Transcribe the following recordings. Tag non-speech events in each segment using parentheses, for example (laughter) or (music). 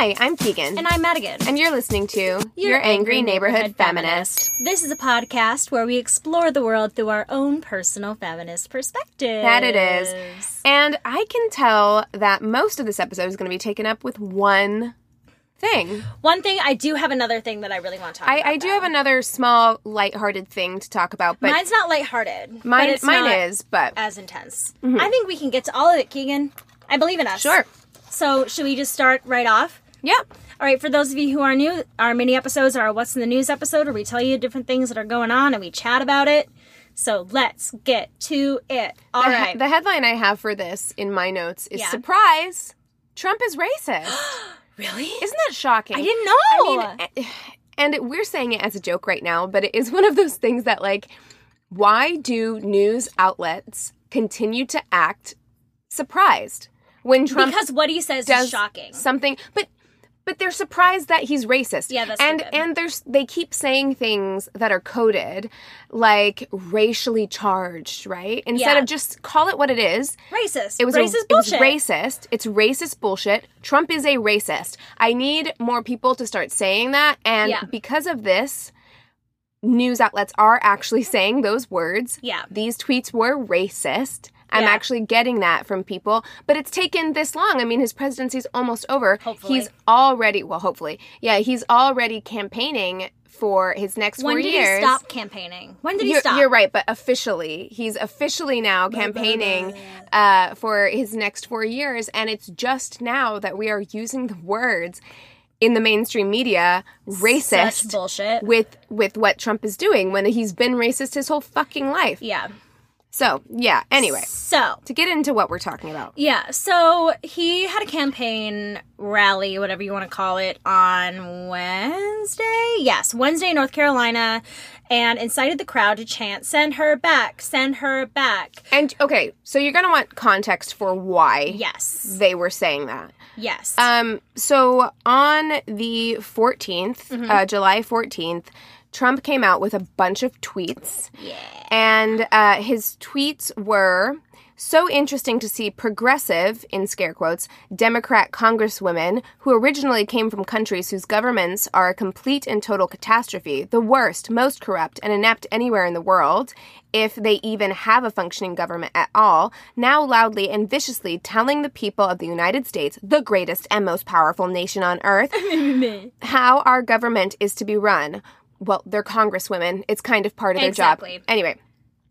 Hi, I'm Keegan. And I'm Madigan. And you're listening to Your, Angry, Neighborhood, Feminist. This is a podcast where we explore the world through our own personal feminist perspective. That it is. And I can tell that most of this episode is going to be taken up with one thing. One thing, I do have another thing that I really want to talk I, about. I do though. have another small, lighthearted thing to talk about, but Mine's not lighthearted. mine, mine is, but as intense. Mm-hmm. I think we can get to all of it, Keegan. I believe in us. sure. So, should we just start right off? Yeah. All right, for those of you who are new, our mini episodes are What's in the News episode, where we tell you different things that are going on and we chat about it. So, let's get to it. All the, right. the headline I have for this in my notes is Yeah. Surprise! Trump is racist. (gasps) really? Isn't that shocking? I didn't know. I mean, and we're saying it as a joke right now, but it is (laughs) one of those things that, like, why do news outlets continue to act surprised when Trump because what he says is shocking. something? But but they're surprised that he's racist. Yeah, that's and and there's they keep saying things that are coded like racially charged, right? Instead Yeah. of just call it what it is. Racist. It was racist a, it was bullshit. racist. It's racist bullshit. Trump is a racist. I need more people to start saying that, and Yeah. because of this, news outlets are actually (laughs) saying those words. Yeah. These tweets were racist. I'm Yeah. actually getting that from people, but it's taken this long. I mean, his presidency's almost over. Hopefully. He's already, well, hopefully, yeah, he's already campaigning for his next When four did he stop campaigning? When did he You're, stop? you're right, but officially, he's officially now campaigning uh, for his next four years, and it's just now that we are using the words in the mainstream media racist Such bullshit. with with what Trump is doing when he's been racist his whole fucking life. yeah. So yeah. Anyway, So to get into what we're talking about, yeah, so he had a campaign rally, whatever you want to call it, on Wednesday. Yes, Wednesday, North Carolina, and incited the crowd to chant, "Send her back! Send her back!" and okay, so you're gonna want context for why Yes, they were saying that. yes. Um, so on the 14th, Mm-hmm. uh, July 14th, Trump came out with a bunch of tweets. yeah. And uh, his tweets were so interesting to see progressive, in scare quotes, Democrat congresswomen who originally came from countries whose governments are a complete and total catastrophe, the worst, most corrupt, and inept anywhere in the world, if they even have a functioning government at all, now loudly and viciously telling the people of the United States, the greatest and most powerful nation on earth, (laughs) how our government is to be run. Well, they're congresswomen. It's kind of part of their Exactly. job. Anyway,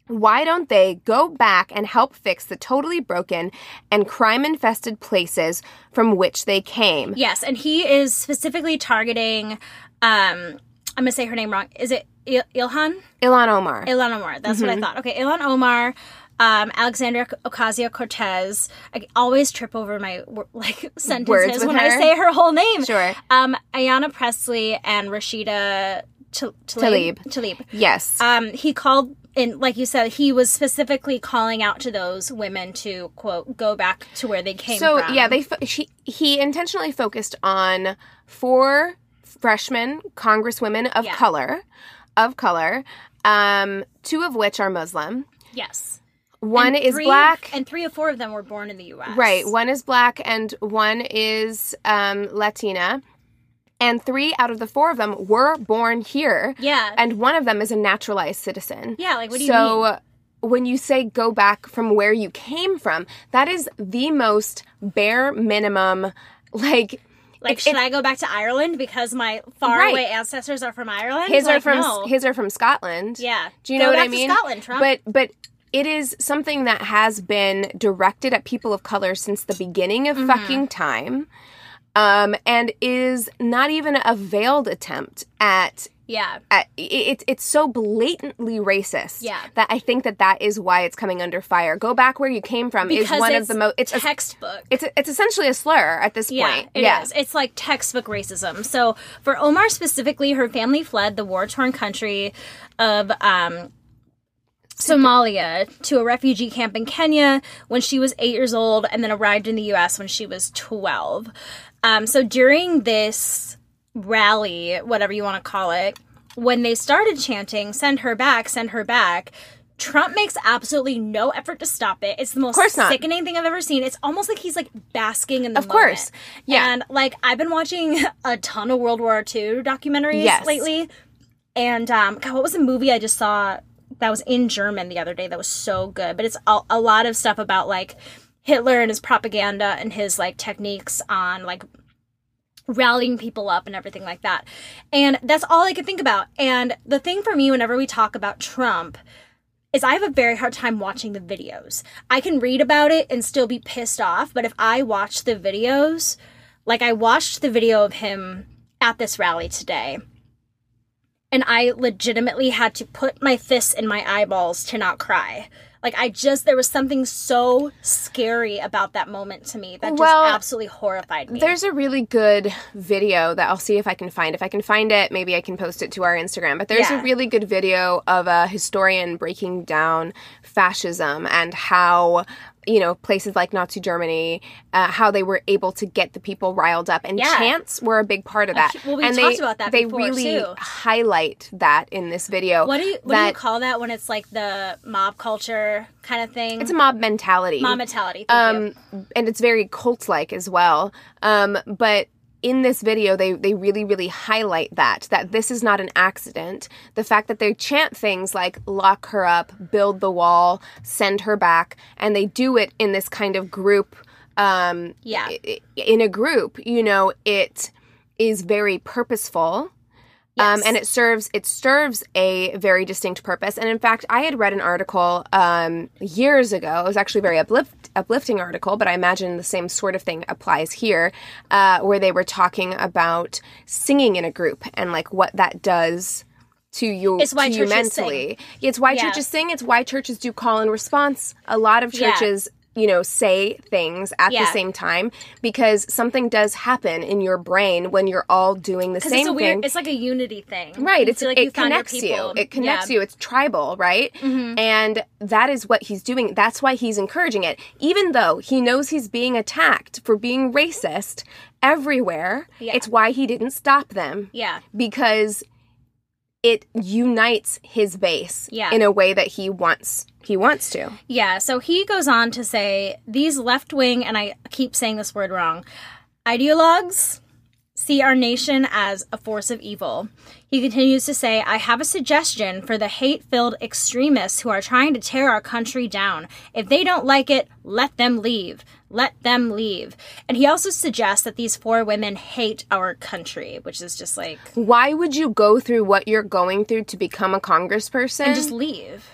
why don't they go back and help fix the totally broken and crime infested places from which they came? Yes, and he is specifically targeting. Um, I'm gonna say her name wrong. Is it Il- Ilhan? Ilan Omar. Ilhan Omar. That's what I thought. Okay, Ilhan Omar, um, Alexandria Ocasio Cortez. I always trip over my like (laughs) sentences when I say her whole name. Sure. Um, Ayanna Pressley and Rashida T- Tlaib. Tlaib. yes. Um, he called. And like you said, he was specifically calling out to those women to quote go back to where they came from. so from. yeah, they fo- she, he intentionally focused on four freshmen congresswomen of Yeah. color, of color, um, two of which are Muslim. yes. One And is three- black. and three or four of them were born in the U.S. Right. One is black and one is um, Latina. And three out of the four of them were born here. Yeah. And one of them is a naturalized citizen. Yeah, like, what do you so, mean? when you say go back from where you came from, that is the most bare minimum, (laughs) like, Like, it- should it- I go back to Ireland because my faraway ancestors are from Ireland? his are from no. his are from Scotland. yeah. Do you Go know what I mean? Scotland, Trump. But but it is something that has been directed at people of color since the beginning of Mm-hmm. fucking time. Um, and is not even a veiled attempt at Yeah. uh, it, it's it's so blatantly racist Yeah. that I think that that is why it's coming under fire. Go back where you came from Because is one it's of the most. It's a, textbook. it's a, it's essentially a slur at this Yeah, point. it yeah, is. It's like textbook racism. So for Omar specifically, her family fled the war torn country of um, Somalia to a refugee camp in Kenya when she was eight years old, and then arrived in the U.S. when she was twelve. Um, so during this rally, whatever you want to call it, when they started chanting "Send her back, send her back." Trump makes absolutely no effort to stop it. It's the most sickening thing I've ever seen. It's almost like he's like basking in the Of course. Yeah. And like I've been watching a ton of World War II documentaries Yes. lately. And um God, what was the movie I just saw that was in German the other day that was so good? But it's a, a lot of stuff about like Hitler and his propaganda and his like techniques on like rallying people up and everything like that. And that's all I could think about. And the thing for me whenever we talk about Trump is I have a very hard time watching the videos. I can read about it and still be pissed off, but if I watch the videos, like I watched the video of him at this rally today, and I legitimately had to put my fists in my eyeballs to not cry. Like I just there was something so scary about that moment to me that just Well, absolutely horrified me. There's a really good video that I'll see if I can find. If I can find it, maybe I can post it to our Instagram. But there's Yeah. a really good video of a historian breaking down fascism and how you know places like Nazi Germany, uh, how they were able to get the people riled up, and Yeah. chants were a big part of that. well, we and talked they, about that They before, really too. highlight that in this video. what do you what do you call that when it's like the mob culture kind of thing? it's a mob mentality. mob mentality. Thank you. um and it's very cult like as well um but in this video they they really really highlight that that this is not an accident the fact that they chant things like lock her up build the wall send her back and they do it in this kind of group um Yeah. in a group you know it is very purposeful um, and it serves it serves a very distinct purpose. And in fact, I had read an article um, years ago. It was actually very uplift, uplifting article, but I imagine the same sort of thing applies here, uh, where they were talking about singing in a group and like what that does to you, It's why to you mentally. It's why Yeah. churches sing. It's why churches do call and response. A lot of churches. You know, say things at the same time because something does happen in your brain when you're all doing the same it's a thing. weird. It's like a unity thing, Right. You It's like it you connects you. It connects Yeah. Mm-hmm. you. It's tribal, right? And that is what he's doing. That's why he's encouraging it, even though he knows he's being attacked for being racist everywhere. Yeah. It's why he didn't stop them Yeah. because it unites his base Yeah. in a way that he wants. He wants to. Yeah, so he goes on to say these left wing, and I keep saying this word wrong, ideologues see our nation as a force of evil. He continues to say, I have a suggestion for the hate filled extremists who are trying to tear our country down. If they don't like it, let them leave. Let them leave. And he also suggests that these four women hate our country, which is just like, Why would you go through what you're going through to become a congressperson and just leave.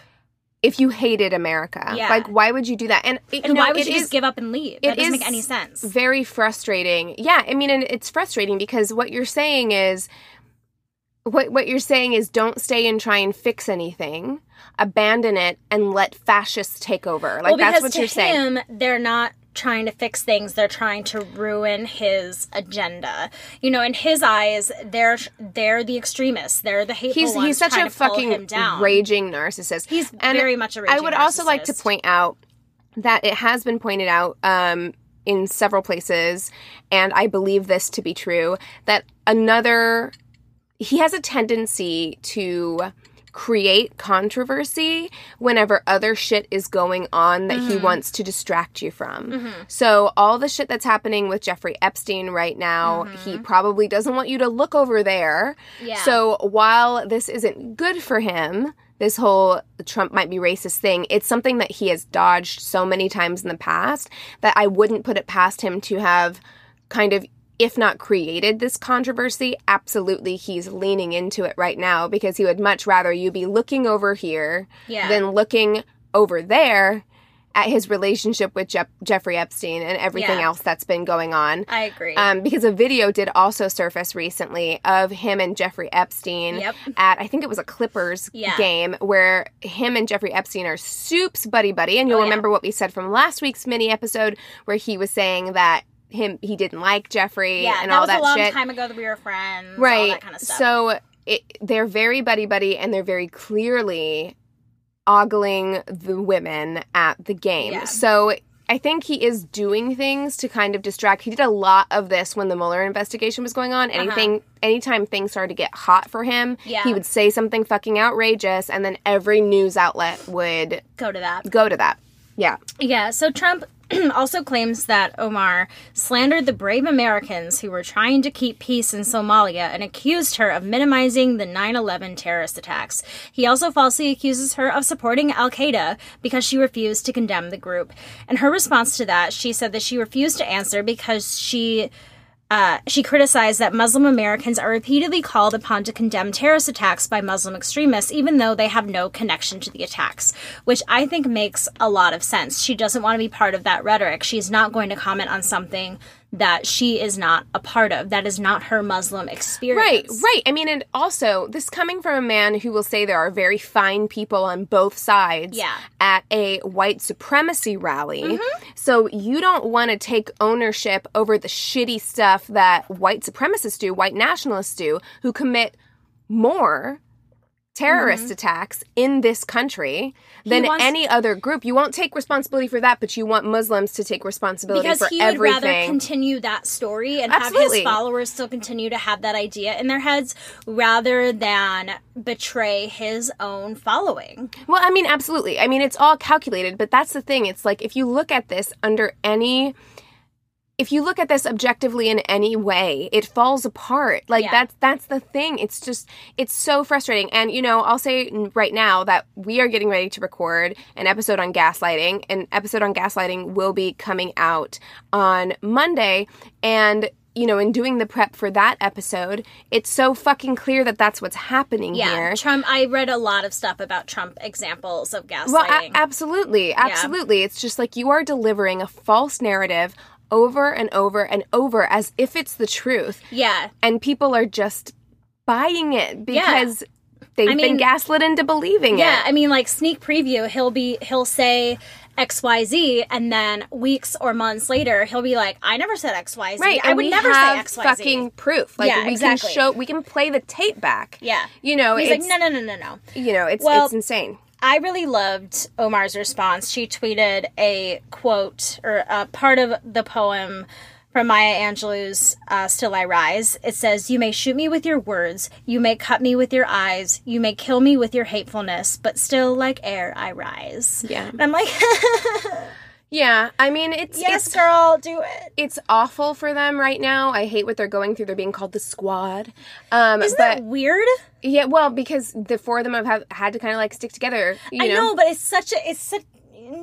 If you hated America? Yeah. Like, why would you do that? And, you And know, why would it you is- just give up and leave? It doesn't make any sense. very frustrating. Yeah, I mean, and it's frustrating because what you're saying is, what what you're saying is, don't stay and try and fix anything, abandon it, and let fascists take over. Like well, that's what you're saying. they're not trying to fix things; they're trying to ruin his agenda. You know, in his eyes, they're they're the extremists. They're the hateful He's ones he's such a fucking raging narcissist. He's And very much a raging I would also like to point out that it has been pointed out um, in several places, and I believe this to be true, that another, he has a tendency to create controversy whenever other shit is going on that Mm-hmm. he wants to distract you from. So all the shit that's happening with Jeffrey Epstein right now, he probably doesn't want you to look over there. Mm-hmm. Yeah. So while this isn't good for him, this whole Trump might be racist thing, it's something that he has dodged so many times in the past that I wouldn't put it past him to have kind of if not created this controversy, absolutely he's leaning into it right now because he would much rather you be looking over here Yeah. than looking over there at his relationship with Jef- Jeffrey Epstein and everything Yeah. else that's been going on. I agree. Um, because a video did also surface recently of him and Jeffrey Epstein Yep. at I think it was a Clippers Yeah. game where him and Jeffrey Epstein are soups buddy buddy, and you'll Oh, yeah. remember what we said from last week's mini episode where he was saying that him he didn't like Jeffrey yeah, and that all was that a long shit. time ago that we were friends. right? Kind of stuff. So it, they're very buddy buddy, and they're very clearly ogling the women at the game. Yeah. So I think he is doing things to kind of distract. He did a lot of this when the Mueller investigation was going on. Anything, anytime things started to get hot for him, Uh-huh. Yeah. he would say something fucking outrageous, and then every news outlet would Go to that. go to that. Yeah. Yeah, so Trump (clears throat) also claims that Omar slandered the brave Americans who were trying to keep peace in Somalia and accused her of minimizing the 9 11 terrorist attacks. He also falsely accuses her of supporting Al Qaeda because she refused to condemn the group. And her response to that, she said that she refused to answer because she. Uh, she criticized that Muslim Americans are repeatedly called upon to condemn terrorist attacks by Muslim extremists, even though they have no connection to the attacks, which I think makes a lot of sense. She doesn't want to be part of that rhetoric. She's not going to comment on something that she is not a part of. That is not her Muslim experience. right. Right. I mean, and also, this coming from a man who will say there are very fine people on both sides Yeah. at a white supremacy rally. Mm-hmm. So you don't want to take ownership over the shitty stuff that white supremacists do, white nationalists do, who commit more terrorist mm-hmm. attacks in this country than wants- any other group. You won't take responsibility for that, but you want Muslims to take responsibility Because for he would rather everything. continue that story and Absolutely. have his followers still continue to have that idea in their heads rather than betray his own following. Well, I mean, absolutely. I mean, it's all calculated, but that's the thing. It's like if you look at this under any if you look at this objectively in any way, it falls apart. Like Yeah. that's that's the thing. It's just it's so frustrating. And you know, I'll say right now that we are getting ready to record an episode on gaslighting. An episode on gaslighting will be coming out on Monday and you know, in doing the prep for that episode, it's so fucking clear that that's what's happening Yeah, here. Trump. I read a lot of stuff about Trump examples of gaslighting. Well, a- absolutely, absolutely. It's just like you are delivering a false narrative over and over and over as if it's the truth, yeah, and people are just buying it because they've I mean- been gaslit into believing yeah. it. I mean, like sneak preview. He'll be he'll say X Y Z, and then weeks or months later, he'll be like, "I never said X Y Z. Right, I would never have say X Y Z." fucking proof. Like Yeah, we exactly. can show, we can play the tape back. Yeah, you know, He's like, "No, no, no, no, no." you know, it's Well- it's insane. I really loved Omar's response. She tweeted a quote or a part of the poem from Maya Angelou's uh, Still I Rise. It says, You may shoot me with your words, you may cut me with your eyes, you may kill me with your hatefulness, but still like air I rise. Yeah. And I'm like, (laughs) Yeah, I mean, it's Yes, it's girl, do it. it's awful for them right now. I hate what they're going through. They're being called the squad. Um, Isn't but that weird? yeah, well, because the four of them have, have had to kind of like stick together. You I know, know, but it's such a it's such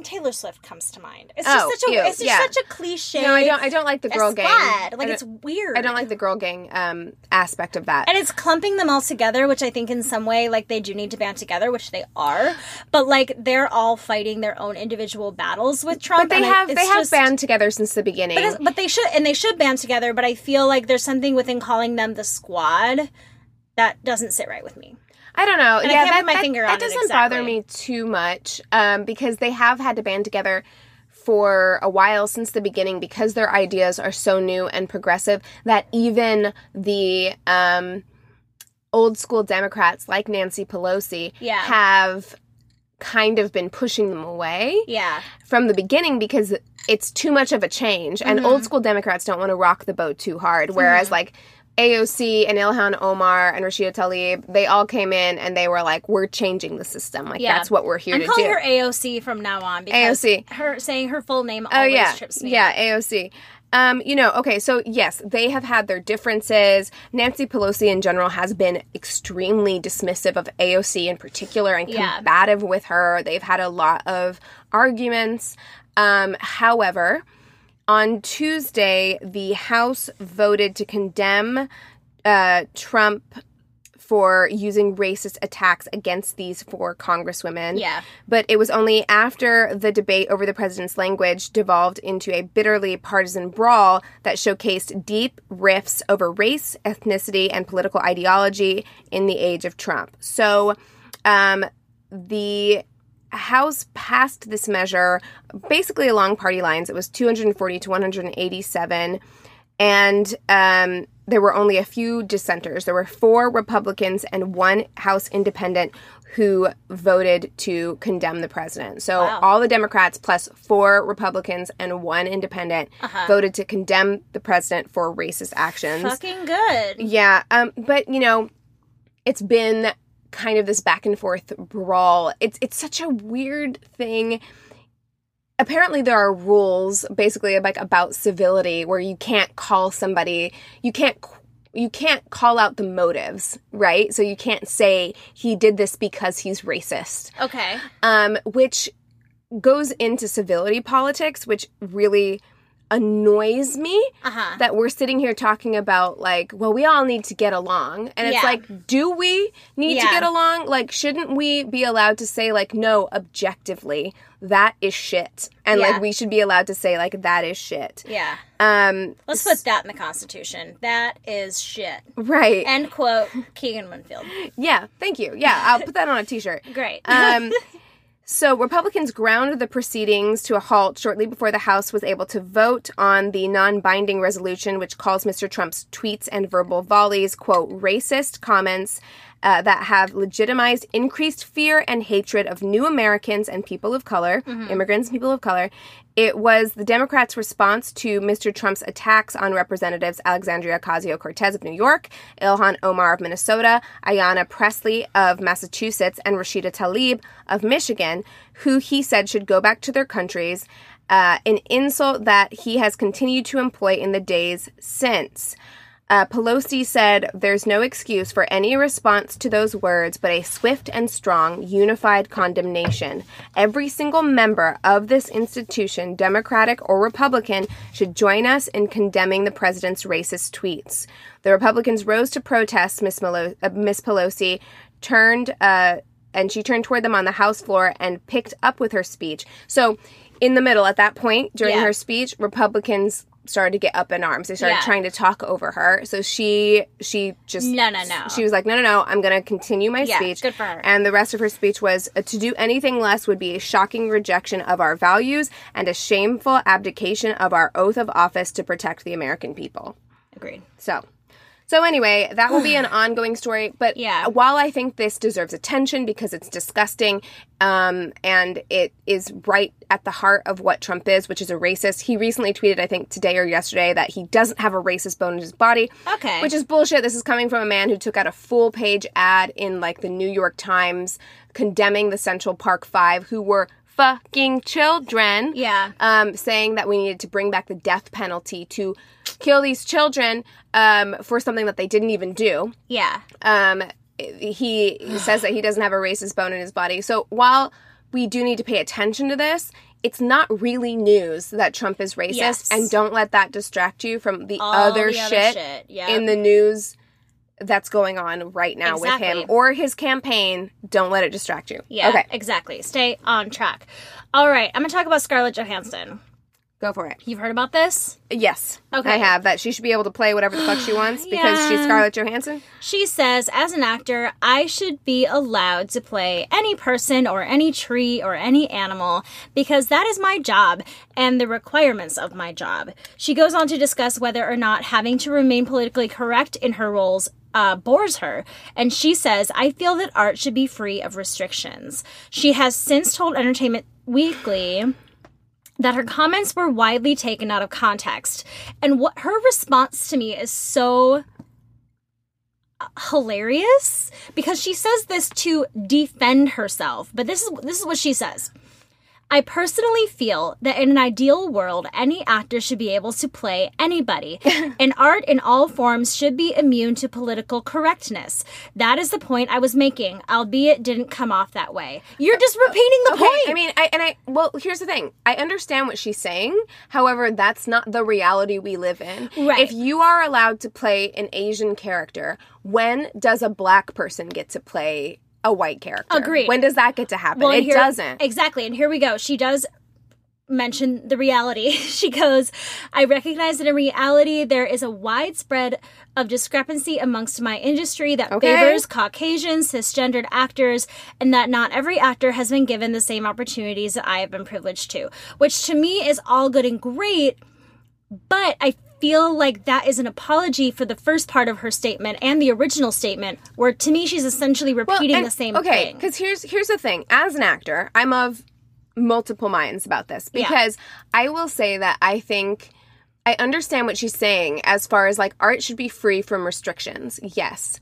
Taylor Swift comes to mind. It's just Oh, such a ew, it's just yeah. such a cliche. No, I don't. I don't like the girl gang. squad. I Like it's weird. I don't like the girl gang um, aspect of that. And it's clumping them all together, which I think in some way, like they do need to band together, which they are. But like they're all fighting their own individual battles with Trump. but they and I- have it's they have just- band together since the beginning. But, but they should, and they should band together. But I feel like there's something within calling them the squad that doesn't sit right with me. I don't know. I yeah, that, my that- finger that doesn't bother exactly. me too much um, because they have had to band together for a while since the beginning because their ideas are so new and progressive that even the um, old school Democrats like Nancy Pelosi Yeah. have kind of been pushing them away Yeah, from the beginning because it's too much of a change and Mm-hmm. old school democrats don't want to rock the boat too hard whereas like AOC and Ilhan Omar and Rashida Tlaib, they all came in and they were like, "We're changing the system. Like Yeah. that's what we're here I'm to calling do." her AOC from now on because AOC. her saying her full name oh always yeah, trips me. yeah. AOC. Um, you know, okay, so yes, they have had their differences. Nancy Pelosi in general has been extremely dismissive of AOC in particular and Yeah. combative with her. They've had a lot of arguments. Um, however, on Tuesday, the House voted to condemn uh, Trump for using racist attacks against these four congresswomen. Yeah. But it was only after the debate over the president's language devolved into a bitterly partisan brawl that showcased deep rifts over race, ethnicity, and political ideology in the age of Trump. So, um, the House passed this measure basically along party lines. It was 240 to 187. And um, there were only a few dissenters. There were four Republicans and one House independent who voted to condemn the president. So Wow. all the Democrats plus four Republicans and one independent voted to condemn the president for racist actions. Fucking good. Yeah, um, but you know, it's been kind of this back and forth brawl. It's it's such a weird thing. Apparently, there are rules, basically like about civility, where you can't call somebody, you can't you can't call out the motives, right? So you can't say he did this because he's racist Okay. um, which goes into civility politics, which really annoys me Uh huh. that we're sitting here talking about like well we all need to get along and it's like do we need to get along like shouldn't we be allowed to say like no objectively that is shit and Yeah. like we should be allowed to say like that is shit Yeah. um Let's put that in the Constitution. That is shit. right End quote. Keegan Winfield. (laughs) yeah thank you yeah i'll put that on a t-shirt Great. Um, (laughs) so Republicans ground the proceedings to a halt shortly before the House was able to vote on the non-binding resolution, which calls Mr. Trump's tweets and verbal volleys "quote racist comments." Uh, that have legitimized increased fear and hatred of new Americans and people of color, immigrants and people of color. It was the Democrats' response to Mr. Trump's attacks on Representatives Alexandria Ocasio Cortez of New York, Ilhan Omar of Minnesota, Ayanna Pressley of Massachusetts, and Rashida Tlaib of Michigan, who he said should go back to their countries, uh, an insult that he has continued to employ in the days since. Uh, Pelosi said there's no excuse for any response to those words but a swift and strong, unified condemnation. Every single member of this institution, Democratic or Republican, should join us in condemning the president's racist tweets. The Republicans rose to protest. Miss, Melo- uh, Pelosi turned. Uh, and she turned toward them on the House floor and picked up with her speech. So, in the middle, at that point during Yeah. her speech, Republicans started to get up in arms. They started Yeah. trying to talk over her. So she she just No, no, no. She was like, "No, no, no. I'm going to continue my Yeah, speech." good for her. And the rest of her speech was uh, to do anything less would be a shocking rejection of our values and a shameful abdication of our oath of office to protect the American people. Agreed. So, so anyway, that will be an (sighs) ongoing story. But Yeah. while I think this deserves attention because it's disgusting, um, and it is right at the heart of what Trump is, which is a racist. He recently tweeted, I think today or yesterday, that he doesn't have a racist bone in his body. Okay. Which is bullshit. This is coming from a man who took out a full page ad in like the New York Times condemning the Central Park Five, who were fucking children Yeah. um, saying that we needed to bring back the death penalty to kill these children um, for something that they didn't even do. Yeah. Um, he, he says that he doesn't have a racist bone in his body. So while we do need to pay attention to this, it's not really news that Trump is racist, Yes. and don't let that distract you from the All other the other shit, shit, yep. in the news that's going on right now with him or his campaign. Don't let it distract you. Yeah. Okay, Exactly. Stay on track. All right. I'm gonna talk about Scarlett Johansson. go for it. You've heard about this? Yes, Okay. I have that. She should be able to play whatever the fuck she (sighs) wants because she's Scarlett Johansson. She says, as an actor, I should be allowed to play any person or any tree or any animal because that is my job and the requirements of my job. She goes on to discuss whether or not having to remain politically correct in her roles uh, bores her. And she says, I feel that art should be free of restrictions. She has since told Entertainment Weekly that her comments were widely taken out of context. And what her response to me is so hilarious because she says this to defend herself. But this is this is what she says. I personally feel that in an ideal world, any actor should be able to play anybody, (laughs) and art in all forms should be immune to political correctness. That is the point I was making, albeit didn't come off that way. You're just uh, repeating the Okay, point. I mean, I and I well, here's the thing. I understand what she's saying. However, that's not the reality we live in. Right. If you are allowed to play an Asian character, when does a black person get to play a white character? Agreed. When does that get to happen? and it here- doesn't. Exactly. And here we go. She does mention the reality. (laughs) she goes, I recognize that in reality there is a widespread of discrepancy amongst my industry that Okay. favors Caucasian cisgendered actors and that not every actor has been given the same opportunities that I have been privileged to. Which to me is all good and great, but I feel like that is an apology for the first part of her statement and the original statement, where to me she's essentially repeating and- the same thing. okay, thing. because here's here's the thing. As an actor, I'm of multiple minds about this Yeah. because I will say that I think I understand what she's saying as far as like art should be free from restrictions. Yes.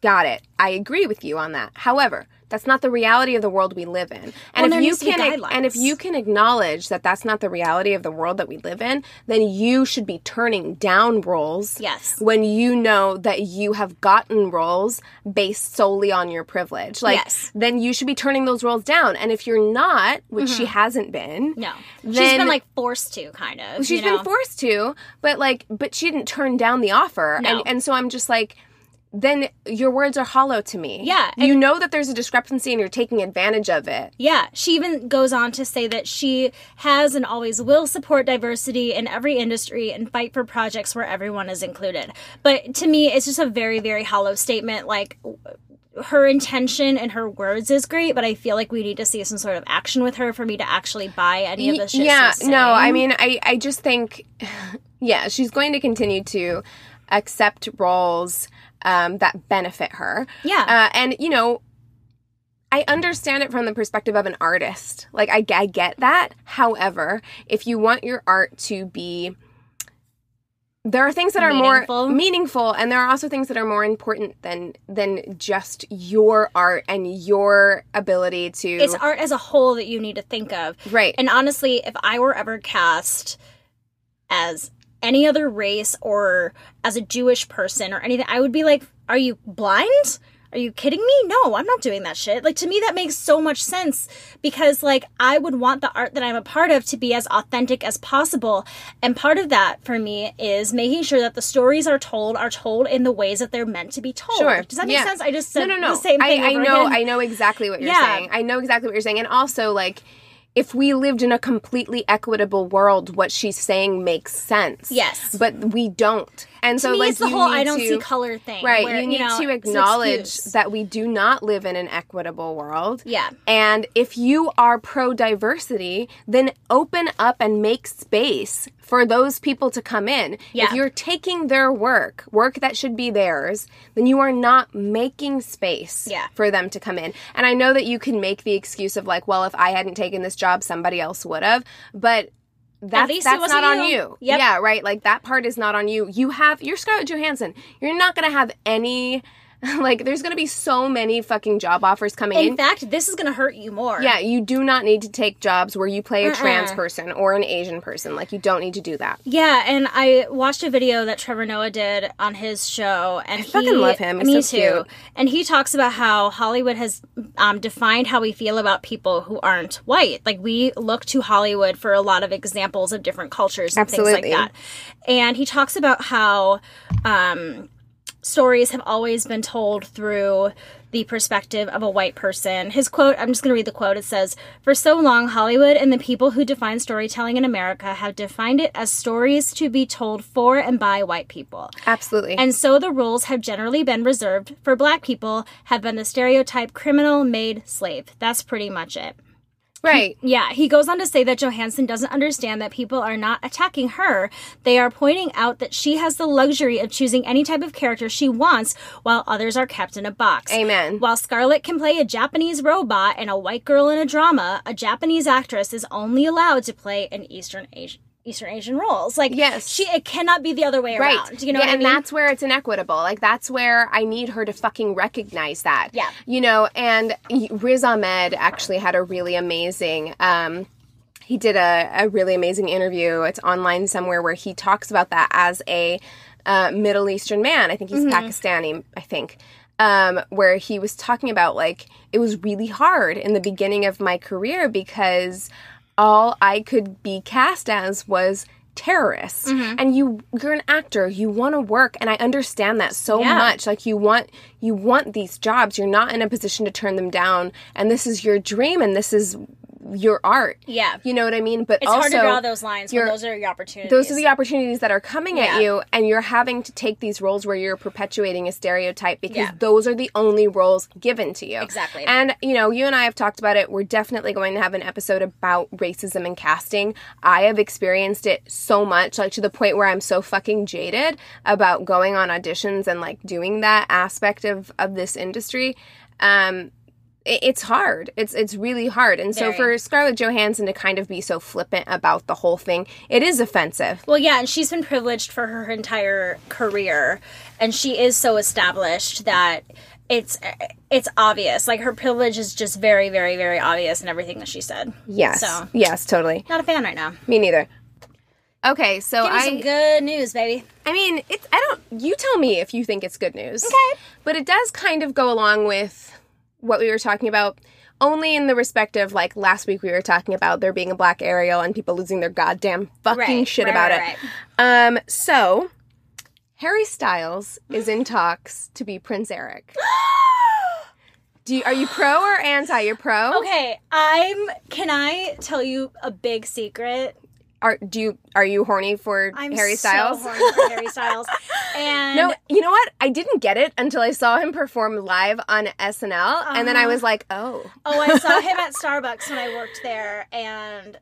Got it. I agree with you on that. However, that's not the reality of the world we live in. And Well, if you needs to be can and if you can acknowledge that that's not the reality of the world that we live in, then you should be turning down roles Yes. when you know that you have gotten roles based solely on your privilege. Like Yes. then you should be turning those roles down. And if you're not, which she hasn't been, Mm-hmm. No. she's Then- been like forced to kind of. she's you know? been forced to, but like but she didn't turn down the offer. No. And and so I'm just like then your words are hollow to me. Yeah, You know that there's a discrepancy and you're taking advantage of it. Yeah, she even goes on to say that she has and always will support diversity in every industry and fight for projects where everyone is included. But to me, it's just a very, very hollow statement. Like, her intention and her words is great, but I feel like we need to see some sort of action with her for me to actually buy any of the shit yeah, no, I mean, I, I just think, (laughs) yeah, she's going to continue to accept roles um, that benefit her. Yeah. Uh, and, you know, I understand it from the perspective of an artist. Like, I, I get that. However, if you want your art to be. There are things that are Meaningful. more meaningful, and there are also things that are more important than than just your art and your ability to. It's art as a whole that you need to think of. right. And honestly, if I were ever cast as any other race or as a Jewish person or anything, I would be like, are you blind? Are you kidding me? No, I'm not doing that shit. Like to me that makes so much sense because like I would want the art that I'm a part of to be as authentic as possible. And part of that for me is making sure that the stories are told are told in the ways that they're meant to be told. Sure. Does that make Yeah. sense? I just said no, no, no. the same thing I, I know, again. I know exactly what you're Yeah. saying. I know exactly what you're saying, and also like. If we lived in a completely equitable world, what she's saying makes sense. Yes. but we don't, and to so me, like it's the whole I don't to, see color thing. Right, where, you need know, to acknowledge that we do not live in an equitable world. Yeah. And if you are pro diversity, then open up and make space for those people to come in. Yeah. If you're taking their work, work that should be theirs, then you are not making space Yeah. for them to come in. And I know that you can make the excuse of like, well, if I hadn't taken this job, somebody else would have. But that's, that's not on you. you. Yep. Yeah, right. Like that part is not on you. You have you're Scarlett Johansson. You're not gonna have any (laughs) like there's gonna be so many fucking job offers coming In in. fact, this is going to hurt you more. yeah, you do not need to take jobs where you play a trans Uh-uh. person or an Asian person. Like you don't need to do that. Yeah, and I watched a video that Trevor Noah did on his show, and I he, fucking love him. He's me so too. cute. And he talks about how Hollywood has um, defined how we feel about people who aren't white. Like we look to Hollywood for a lot of examples of different cultures and Absolutely. things like that. And he talks about how um, stories have always been told through the perspective of a white person. His quote, I'm just going to read the quote. It says, For so long, Hollywood and the people who define storytelling in America have defined it as stories to be told for and by white people. Absolutely. And so the rules have generally been reserved for black people, have been the stereotype criminal, maid, slave. That's pretty much it. Right. Yeah, he goes on to say that Johansson doesn't understand that people are not attacking her. They are pointing out that she has the luxury of choosing any type of character she wants while others are kept in a box. Amen. While Scarlett can play a Japanese robot and a white girl in a drama, a Japanese actress is only allowed to play an Eastern Asian Eastern Asian roles. Like Yes. she it cannot be the other way Right. around. You know yeah, what I and mean? that's where it's inequitable. Like that's where I need her to fucking recognize that. Yeah. You know, and Riz Ahmed actually had a really amazing um he did a, a really amazing interview. It's online somewhere where he talks about that as a uh, Middle Eastern man. I think he's Pakistani, I think. Um, where he was talking about like it was really hard in the beginning of my career because all I could be cast as was terrorists mm-hmm. and you you're an actor you want to work and i understand that so Yeah. much. Like you want you want these jobs. You're not in a position to turn them down. And this is your dream and this is your art Yeah. you know what i mean but It's also hard to draw those lines when those are your opportunities. those are the opportunities that are coming Yeah. at you and you're having to take these roles where you're perpetuating a stereotype because Yeah. those are the only roles given to you Exactly. and you know you and i have talked about it we're definitely going to have an episode about racism and casting i have experienced it so much like to the point where i'm so fucking jaded about going on auditions and like doing that aspect of of this industry um it's hard. It's it's really hard. And so Very. for Scarlett Johansson to kind of be so flippant about the whole thing, it is offensive. Well, yeah, and she's been privileged for her entire career, and she is so established that it's it's obvious. Like her privilege is just very, very, very obvious in everything that she said. Yes. So Yes, totally. not a fan right now. Me neither. Okay, so Give me I some good news, baby. I mean, it's I don't you tell me if you think it's good news. Okay. But it does kind of go along with what we were talking about only in the respect of like last week we were talking about there being a black Ariel and people losing their goddamn fucking Right, shit right, about right, it. Um so Harry Styles is in talks to be Prince Eric. (gasps) Do you, are you pro or anti? You're pro. Okay, I'm. Can I tell you a big secret? Are do you are you horny for I'm Harry so Styles? horny for Harry (laughs) Styles. And No, you know what? I didn't get it until I saw him perform live on SNL, and then I Uh-huh. was like, "Oh, oh, I saw (laughs) him at Starbucks when I worked there, and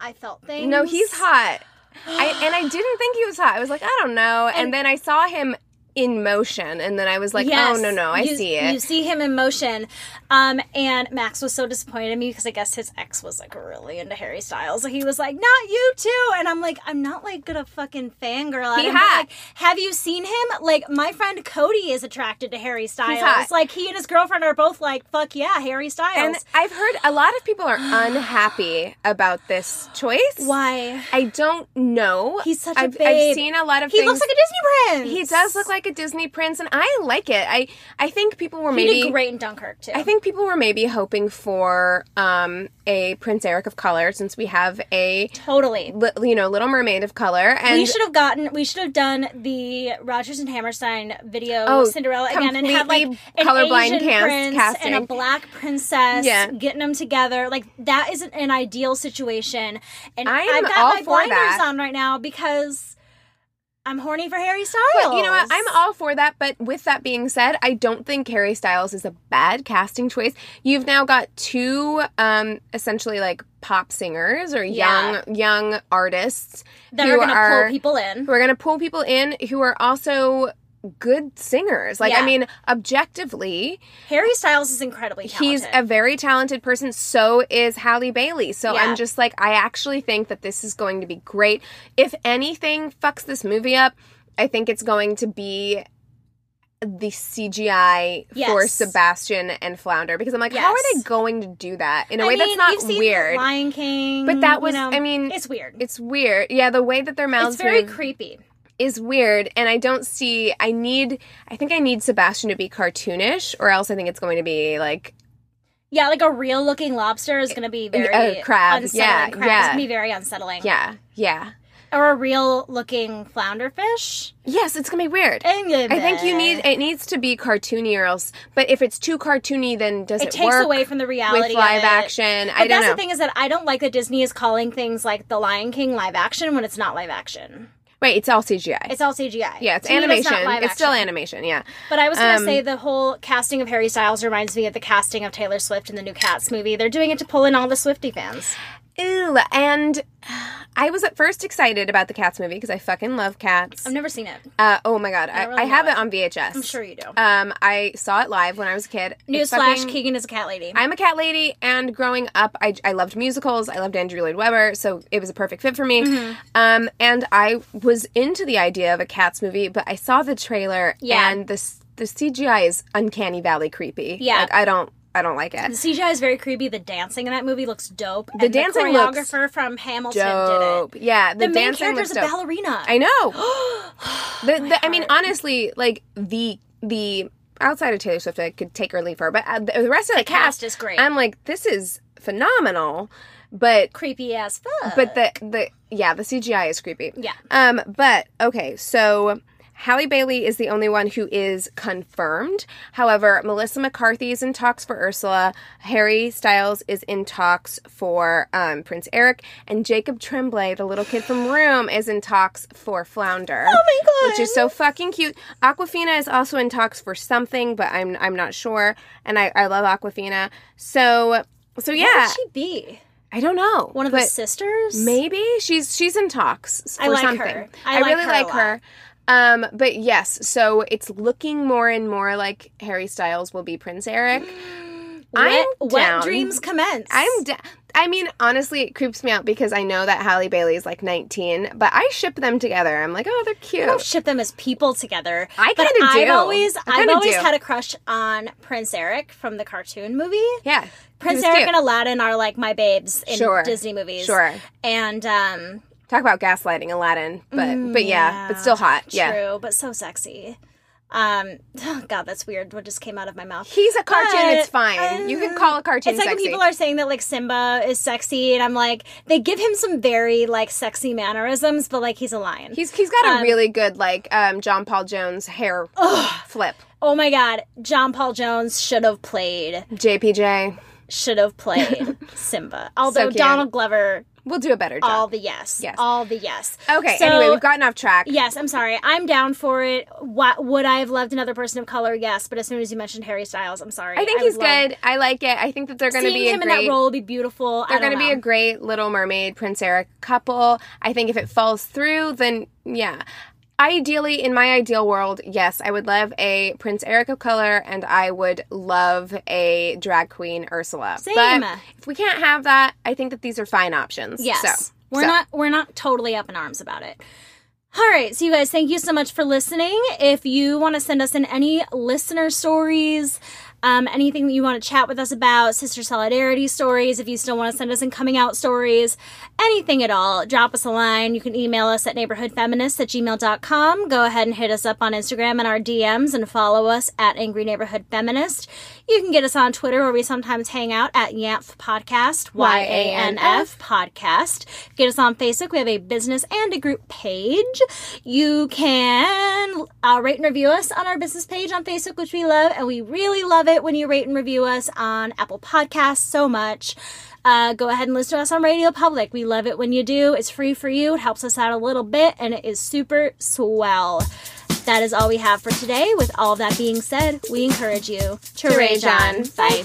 I felt things. no, he's hot." I and I (gasps) didn't think he was hot. I was like, "I don't know," and, And- then I saw him in motion, and then I was like, Yes, "Oh no, no, I you, see it." You see him in motion. Um, and Max was so disappointed in me because I guess his ex was like really into Harry Styles. So he was like, "Not you too," and I'm like, "I'm not like gonna fucking fangirl at He him." hot. like, have you seen him? Like my friend Cody is attracted to Harry Styles. Like he and his girlfriend are both like, "Fuck yeah, Harry Styles." and I've heard a lot of people are unhappy about this choice. Why? I don't know. He's such a I've, I've seen a lot of He things. looks like a Disney prince. he does look like a Disney prince, and I like it. I I think people were He maybe did great in Dunkirk too. I think people were maybe hoping for um, a Prince Eric of color, since we have a totally. li- you know Little Mermaid of color, and we should have gotten. We should have done the Rodgers and Hammerstein video Oh, Cinderella again and had like an colorblind Asian cast- prince casting. and a black princess, Yeah. getting them together. Like that is an ideal situation. And I'm I've got all my for blinders that. on right now because I'm horny for Harry Styles. But you know what? I'm all for that. But with that being said, I don't think Harry Styles is a bad casting choice. You've now got two, um, essentially like pop singers or Yeah. young young artists that who are going to pull people in. who are going to pull people in who are also good singers. Like I mean, objectively, Harry Styles is incredibly talented. He's a very talented person. So is Halle Bailey. So Yeah. I'm just like, I actually think that this is going to be great. If anything fucks this movie up, I think it's going to be the CGI for Sebastian and Flounder because I'm like, how are they going to do that in a I way mean, that's not you've seen weird? Lion King, But that you was- know, I mean, it's weird. It's weird. Yeah, the way that their mouths It's very move creepy. Is weird, and I don't see. I need. I think I need Sebastian to be cartoonish, or else I think it's going to be like Yeah, like a real looking lobster is going to be very a crab, unsettling. yeah, crab yeah. is going to be very unsettling. yeah, yeah. Or a real looking flounder fish. Yes, it's gonna be weird. I think you need it needs to be cartoony or else. But if it's too cartoony, then does it, It takes away from the reality with live action? But I don't that's know. the thing is that I don't like that Disney is calling things like The Lion King live action when it's not live action. Wait, it's all CGI. It's all CGI. yeah, it's To me, animation. live It's still animation. Yeah. But I was going to Um, say the whole casting of Harry Styles reminds me of the casting of Taylor Swift in the new Cats movie. They're doing it to pull in all the Swiftie fans. Ew. And I was at first excited about the Cats movie because I fucking love cats. I've never seen it. Uh, oh my god, I, really I have know it on VHS. I'm sure you do. Um, I saw it live when I was a kid. Newsflash: Keegan is a cat lady. I'm a cat lady, and growing up, I, I loved musicals. I loved Andrew Lloyd Webber, so it was a perfect fit for me. Mm-hmm. Um, and I was into the idea of a Cats movie, but I saw the trailer, Yeah. and the the CGI is uncanny valley creepy. Yeah. like I don't. I don't like it. The. CGI is very creepy. The dancing in that movie looks dope. The dancing the choreographer from Hamilton Dope. did it. Yeah, the, The, main character's a dope. ballerina. I know. (gasps) the, the, I mean, honestly, like the the outside of Taylor Swift, I could take or leave her, but uh, the, the rest of the, cast is great. I'm like, this is phenomenal, but Creepy as fuck. but the the yeah, the CGI is creepy. Yeah. Um, but okay, so Halle Bailey is the only one who is confirmed. However, Melissa McCarthy is in talks for Ursula. Harry Styles is in talks for um, Prince Eric, and Jacob Tremblay, the little kid from Room, is in talks for Flounder. Oh my God. Which is so fucking cute. Awkwafina is also in talks for something, but I'm I'm not sure. And I, I love Awkwafina. So so What yeah, would she be? I don't know. One of the sisters? Maybe she's she's in talks for I like something. her. I like really her like her. Um, but yes, so it's looking more and more like Harry Styles will be Prince Eric. (gasps) I'm wet, down. wet dreams commence. I'm da- I mean, honestly, it creeps me out because I know that Halle Bailey is like 19, but I ship them together. I'm like, oh, they're cute. I don't ship them as people together. I kind of do. I've always, I've always do. had a crush on Prince Eric from the cartoon movie. yeah, Prince Eric cute. and Aladdin are like my babes in Sure. Disney movies. Sure. And um, Talk about gaslighting Aladdin, but but yeah, but still hot. Yeah, true, but so sexy. Um, (laughs) oh God, that's weird. What just came out of my mouth? he's a cartoon. But, it's fine. you can call a cartoon It's like sexy. when people are saying that like Simba is sexy, and I'm like, they give him some very like sexy mannerisms, but like he's a lion. He's he's got a Um, really good like um John Paul Jones hair flip. oh my God, John Paul Jones should have played JPJ, should have played (laughs) Simba. Although cute. Donald Glover, we'll do a better job. all the yes, Yes. all the yes. okay, So- anyway, we've gotten off track. Yes, I'm sorry. I'm down for it. What would I have loved another person of color? Yes, but as soon as you mentioned Harry Styles, I'm sorry. I think would he's good. I like it. I think that they're going to be a him in that role will be beautiful. they're going to be a great Little Mermaid Prince Eric couple. I think if it falls through, then yeah. Ideally, in my ideal world, yes, I would love a Prince Eric of color, and I would love a drag queen Ursula. Same. But if we can't have that, I think that these are fine options. Yes, so, we're so. not we're not totally up in arms about it. All right, so you guys, thank you so much for listening. If you want to send us in any listener stories, um, anything that you want to chat with us about, sister solidarity stories, if you still want to send us in coming out stories, anything at all, drop us a line. You can email us at neighborhoodfeminists at gmail.com. Go ahead and hit us up on Instagram and our DMs and follow us at Angry Neighborhood Feminist. You can get us on Twitter where we sometimes hang out at YANF Podcast, Y A N F Podcast. Get us on Facebook. We have a business and a group page. You can uh, rate and review us on our business page on Facebook, which we love, and we really love it when you rate and review us on Apple Podcasts so much. Uh, go ahead and listen to us on Radio Public. We love it when you do. It's free for you. It helps us out a little bit, and it is super swell. That is all we have for today. With all that being said, we encourage you to, rage on. Bye.